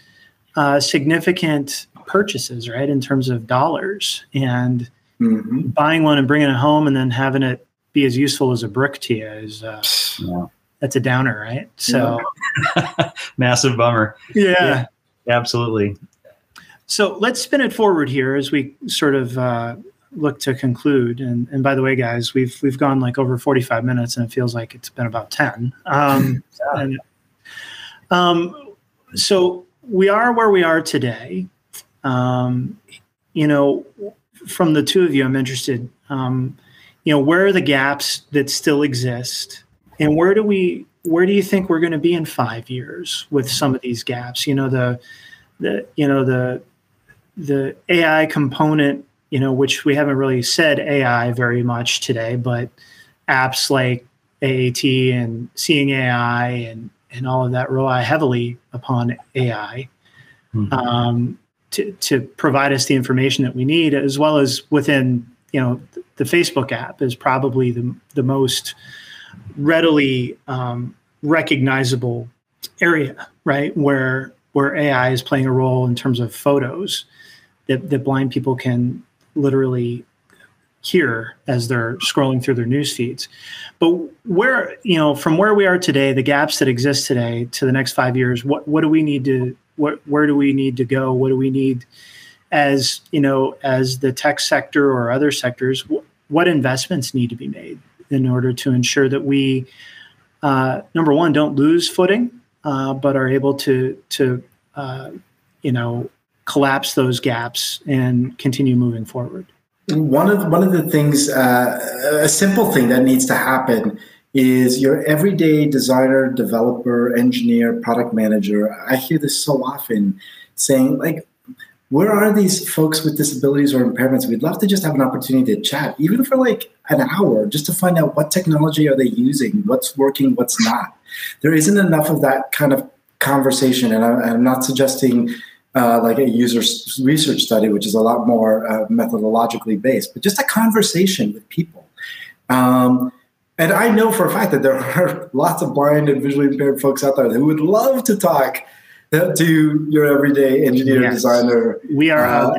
uh, significant purchases, right, in terms of dollars. And mm-hmm. buying one and bringing it home, and then having it be as useful as a brick to you is uh, yeah that's a downer, right? So yeah. massive bummer. Yeah. yeah. absolutely. So let's spin it forward here as we sort of uh, look to conclude. And, and by the way, guys, we've we've gone like over 45 minutes, and it feels like it's been about 10. Um, yeah. and, um, so we are where we are today. Um, you know, from the two of you, I'm interested. Um, you know, where are the gaps that still exist, and where do we where do you think we're going to be in five years with some of these gaps? You know, the the you know the the AI component, you know, which we haven't really said AI very much today, but apps like AAT and Seeing AI and and all of that rely heavily upon AI mm-hmm. um, to to provide us the information that we need, as well as within you know the Facebook app is probably the the most readily um, recognizable area, right? Where where AI is playing a role in terms of photos that, that blind people can literally hear as they're scrolling through their news feeds. But where, you know, from where we are today, the gaps that exist today to the next five years, what, what do we need to, what, where do we need to go? What do we need as, you know, as the tech sector or other sectors, wh- what investments need to be made in order to ensure that we, uh, number one, don't lose footing, uh, but are able to, to, uh, you know, collapse those gaps and continue moving forward? One of one of the things, uh, a simple thing that needs to happen is your everyday designer, developer, engineer, product manager. I hear this so often saying, like, where are these folks with disabilities or impairments? We'd love to just have an opportunity to chat, even for like an hour, just to find out what technology are they using, what's working, what's not. There isn't enough of that kind of conversation, and I'm not suggesting uh, like a user research study, which is a lot more uh, methodologically based, but just a conversation with people. Um, and I know for a fact that there are lots of blind and visually impaired folks out there who would love to talk to your everyday engineer yes. designer. We are uh, out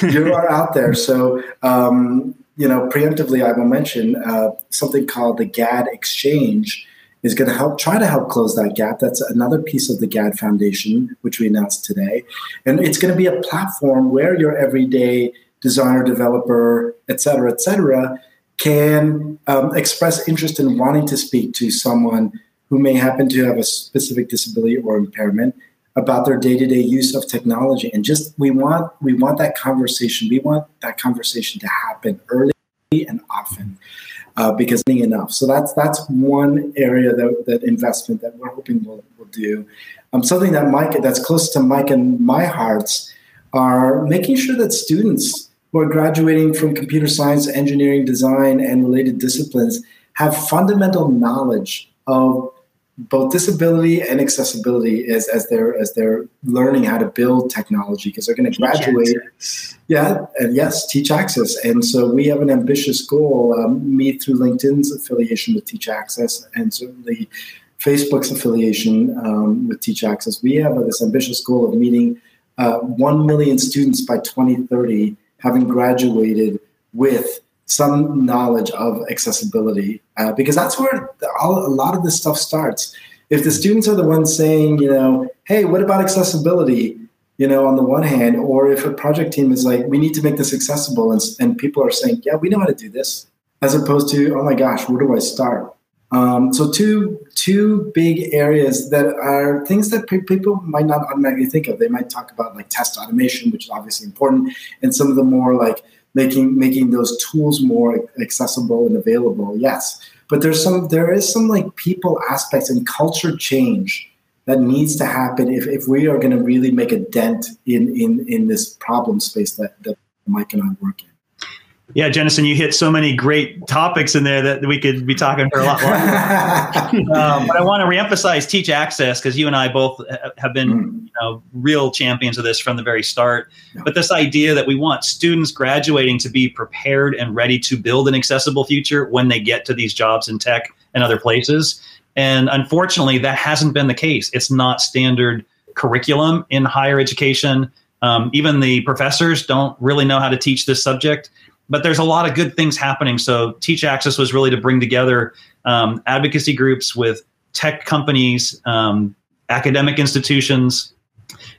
there. you are out there. So, um, you know, preemptively, I will mention uh, something called the GAAD Exchange, is going to help try to help close that gap. That's another piece of the GAAD Foundation, which we announced today. And it's going to be a platform where your everyday designer, developer, et cetera, et cetera, can um, express interest in wanting to speak to someone who may happen to have a specific disability or impairment about their day-to-day use of technology and just we want we want that conversation we want that conversation to happen early and often uh, because being enough. So that's that's one area that, that investment that we're hoping we'll, we'll do. Um, something that Mike that's close to Mike and my hearts are making sure that students who are graduating from computer science, engineering, design, and related disciplines have fundamental knowledge of both disability and accessibility as, as they're as they're learning how to build technology because they're going to graduate. yeah and yes teach access. And so we have an ambitious goal um, me through linkedin's affiliation with teach access and certainly facebook's affiliation um, with teach access. We have this ambitious goal of meeting uh, 1 million students by 2030 having graduated with some knowledge of accessibility uh, because that's where all, a lot of this stuff starts. If the students are the ones saying, you know, hey, what about accessibility? You know, on the one hand, or if a project team is like, we need to make this accessible, and, and people are saying, yeah, we know how to do this, as opposed to, oh my gosh, where do I start? Um, so two two big areas that are things that pe- people might not automatically think of. They might talk about like test automation, which is obviously important, and some of the more like making making those tools more accessible and available yes. But there's some there is some like people aspects and culture change that needs to happen if, if we are going to really make a dent in in in this problem space that that mike and i work in yeah, Jennison, you hit so many great topics in there that we could be talking for a lot longer. um, but I want to reemphasize Teach Access because you and I both have been, mm. you know, real champions of this from the very start. Yeah. But this idea that we want students graduating to be prepared and ready to build an accessible future when they get to these jobs in tech and other places. And unfortunately, that hasn't been the case. It's not standard curriculum in higher education. Um, even the professors don't really know how to teach this subject but there's a lot of good things happening. So Teach Access was really to bring together um, advocacy groups with tech companies, um, academic institutions,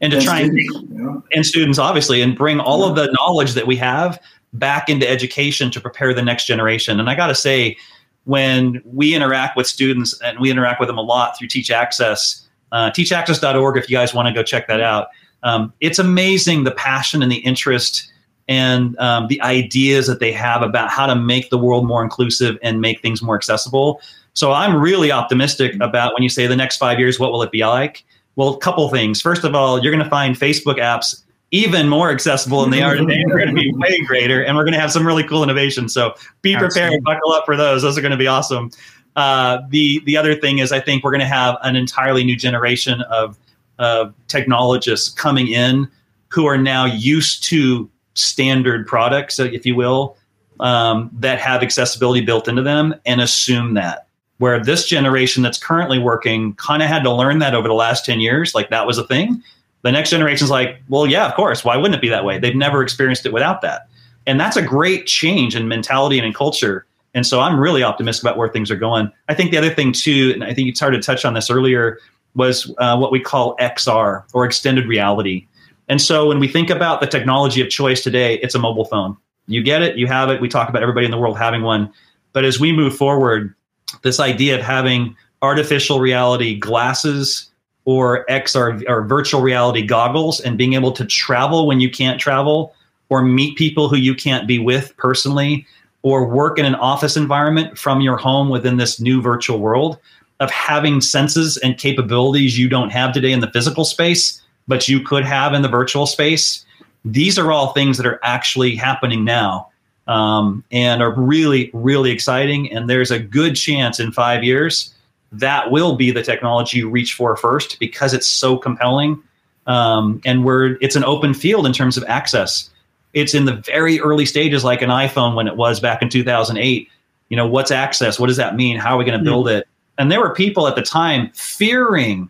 and to and try students, and, yeah. and students obviously, and bring all yeah. of the knowledge that we have back into education to prepare the next generation. And I got to say, when we interact with students and we interact with them a lot through Teach Access, uh, teachaccess.org, if you guys want to go check that out, um, it's amazing the passion and the interest and um, the ideas that they have about how to make the world more inclusive and make things more accessible. So I'm really optimistic about when you say the next five years, what will it be like? Well, a couple things. First of all, you're going to find Facebook apps even more accessible than they are today. They're going to be way greater, and we're going to have some really cool innovations. So be prepared, Absolutely. buckle up for those. Those are going to be awesome. Uh, the the other thing is, I think we're going to have an entirely new generation of uh, technologists coming in who are now used to standard products, if you will, um, that have accessibility built into them, and assume that. Where this generation that's currently working kind of had to learn that over the last 10 years, like that was a thing the next generation's like, well, yeah, of course. Why wouldn't it be that way? They've never experienced it without that. And that's a great change in mentality and in culture. And so I'm really optimistic about where things are going. I think the other thing, too, and I think you started to touch on this earlier, was uh, what we call XR or extended reality. And so when we think about the technology of choice today, it's a mobile phone. You get it, you have it. We talk about everybody in the world having one. But as we move forward, this idea of having artificial reality glasses or XR or virtual reality goggles and being able to travel when you can't travel or meet people who you can't be with personally or work in an office environment from your home within this new virtual world of having senses and capabilities you don't have today in the physical space but you could have in the virtual space these are all things that are actually happening now um, and are really really exciting and there's a good chance in five years that will be the technology you reach for first because it's so compelling. Um, and we're it's an open field in terms of access. It's in the very early stages, like an iPhone when it was back in 2008. You know, what's access? What does that mean? How are we going to build it? And there were people at the time fearing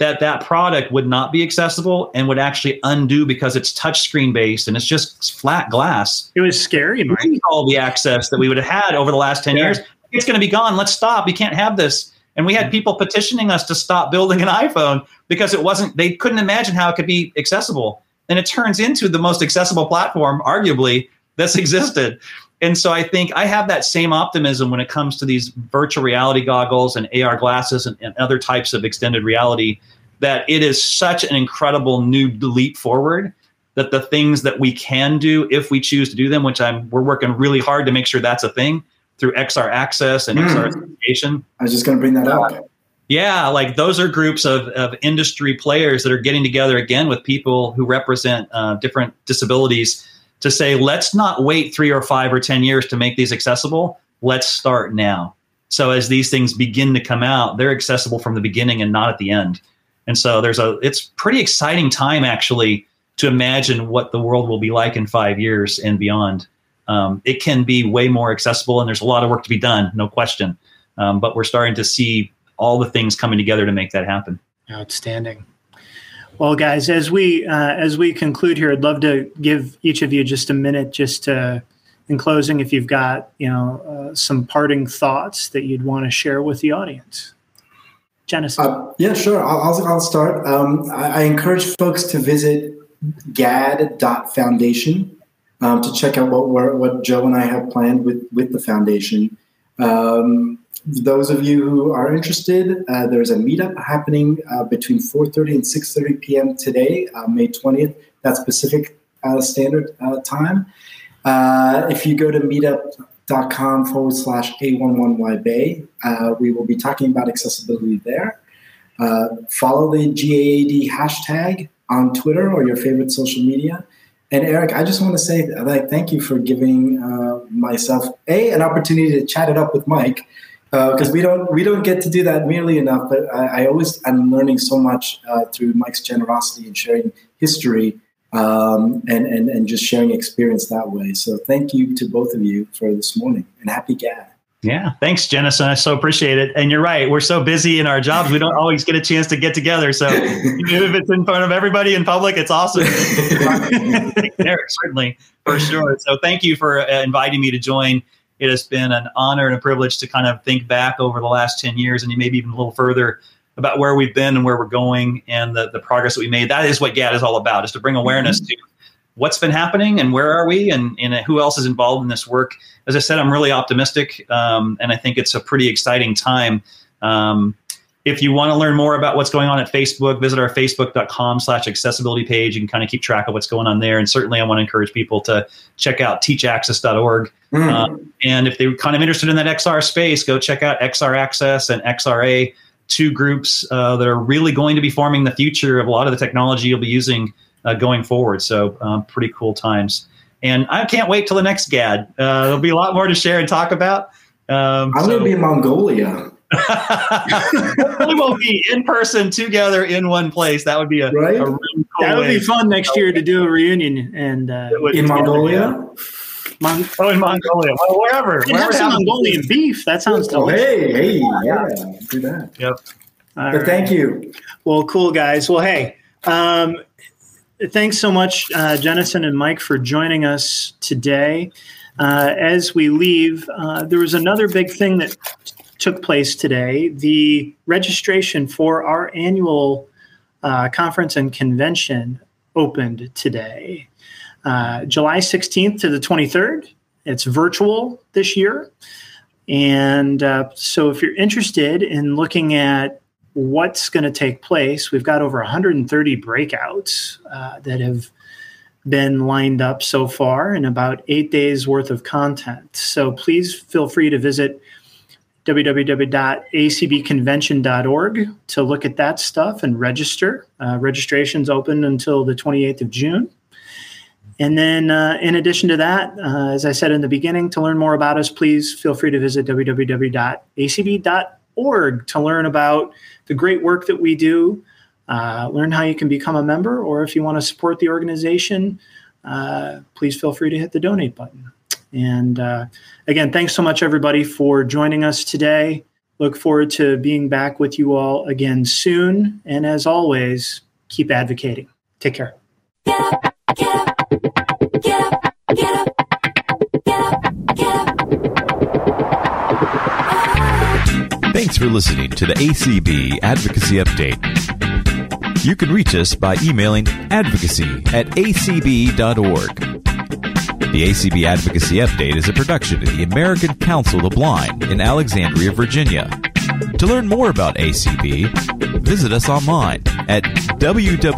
that that product would not be accessible and would actually undo because it's touchscreen based and it's just flat glass. It was scary, Mike. All the access that we would have had over the last 10 yeah. years, it's going to be gone. Let's stop. We can't have this. And we had mm-hmm. people petitioning us to stop building an iPhone because it wasn't, they couldn't imagine how it could be accessible. And it turns into the most accessible platform, arguably, that's existed. And so I think I have that same optimism when it comes to these virtual reality goggles and AR glasses and, and other types of extended reality that it is such an incredible new leap forward that the things that we can do if we choose to do them, which I'm we're working really hard to make sure that's a thing, through XR Access and mm. XR Education. I was just going to bring that up. Yeah, like those are groups of, of industry players that are getting together again with people who represent uh, different disabilities to say, let's not wait three or five or 10 years to make these accessible. Let's start now. So as these things begin to come out, they're accessible from the beginning and not at the end. And so there's a, it's pretty exciting time actually to imagine what the world will be like in five years and beyond um, it can be way more accessible and there's a lot of work to be done no question um, but we're starting to see all the things coming together to make that happen outstanding well guys as we uh, as we conclude here i'd love to give each of you just a minute just to in closing if you've got you know uh, some parting thoughts that you'd want to share with the audience Jennison. Uh, yeah, sure. I'll, I'll, I'll start. Um, I, I, encourage folks to visit gaad.foundation um, to check out what what Joe and I have planned with with the foundation. Um, those of you who are interested, uh, there's a meetup happening uh, between 4:30 and 6:30 p.m. today, uh, May 20th. That's Pacific uh, Standard uh, Time. Uh, if you go to meetup.com forward slash A11Y Bay, we will be talking about accessibility there. follow the GAAD hashtag on Twitter or your favorite social media. And Eric, I just want to say, like, thank you for giving myself a an opportunity to chat it up with Mike, because uh, we don't we don't get to do that nearly enough. But I, I always am learning so much uh, through Mike's generosity and sharing history, um, and and and just sharing experience that way. So thank you to both of you for this morning, and happy GAAD. Yeah, thanks, Jennison. I so appreciate it. And you're right, we're so busy in our jobs, we don't always get a chance to get together. So if it's in front of everybody in public, it's awesome. there, certainly, for sure. So thank you for uh, inviting me to join. It has been an honor and a privilege to kind of think back over the last 10 years and maybe even a little further about where we've been and where we're going and the, the progress that we made. That is what GAAD is all about, is to bring awareness mm-hmm. to what's been happening and where are we and, and who else is involved in this work. As I said, I'm really optimistic, um, and I think it's a pretty exciting time. Um, if you want to learn more about what's going on at Facebook, visit our facebook.com slash accessibility page. and kind of keep track of what's going on there. And certainly I want to encourage people to check out teachaccess.org. Mm. Um, and if they're kind of interested in that XR space, go check out XR Access and XRA, two groups uh, that are really going to be forming the future of a lot of the technology you'll be using uh, going forward. So um, pretty cool times. And I can't wait till the next GAAD. Uh, there'll be a lot more to share and talk about. Um, I'm so. going to be in Mongolia. we will be in person together in one place. That would be a, right? a really cool that would be fun next year to do a reunion and uh, in Mongolia. Mon- oh, in Mongolia, well, wherever. We have some Mongolian beef. That sounds oh, delicious. Hey, hey, yeah, do that. Yep. All but right. thank you. Well, cool guys. Well, hey, um, thanks so much, uh, Jennison and Mike, for joining us today. Uh, as we leave, uh, there was another big thing that took place today. The registration for our annual uh, conference and convention opened today, uh, July 16th to the 23rd. It's virtual this year. And uh, so, if you're interested in looking at what's going to take place, we've got over 130 breakouts uh, that have been lined up so far and about eight days worth of content. So, please feel free to visit www.acbconvention.org to look at that stuff and register. Uh, registration's open until the 28th of June. And then, uh, in addition to that, uh, as I said in the beginning, to learn more about us, please feel free to visit www.acb.org to learn about the great work that we do, uh, learn how you can become a member, or if you want to support the organization, uh, please feel free to hit the donate button. And uh, again, thanks so much, everybody, for joining us today. Look forward to being back with you all again soon. And as always, keep advocating. Take care. Thanks for listening to the ACB Advocacy Update. You can reach us by emailing advocacy at acb.org the ACB Advocacy Update is a production of the American Council of the Blind in Alexandria, Virginia. To learn more about ACB, visit us online at www.acb.org.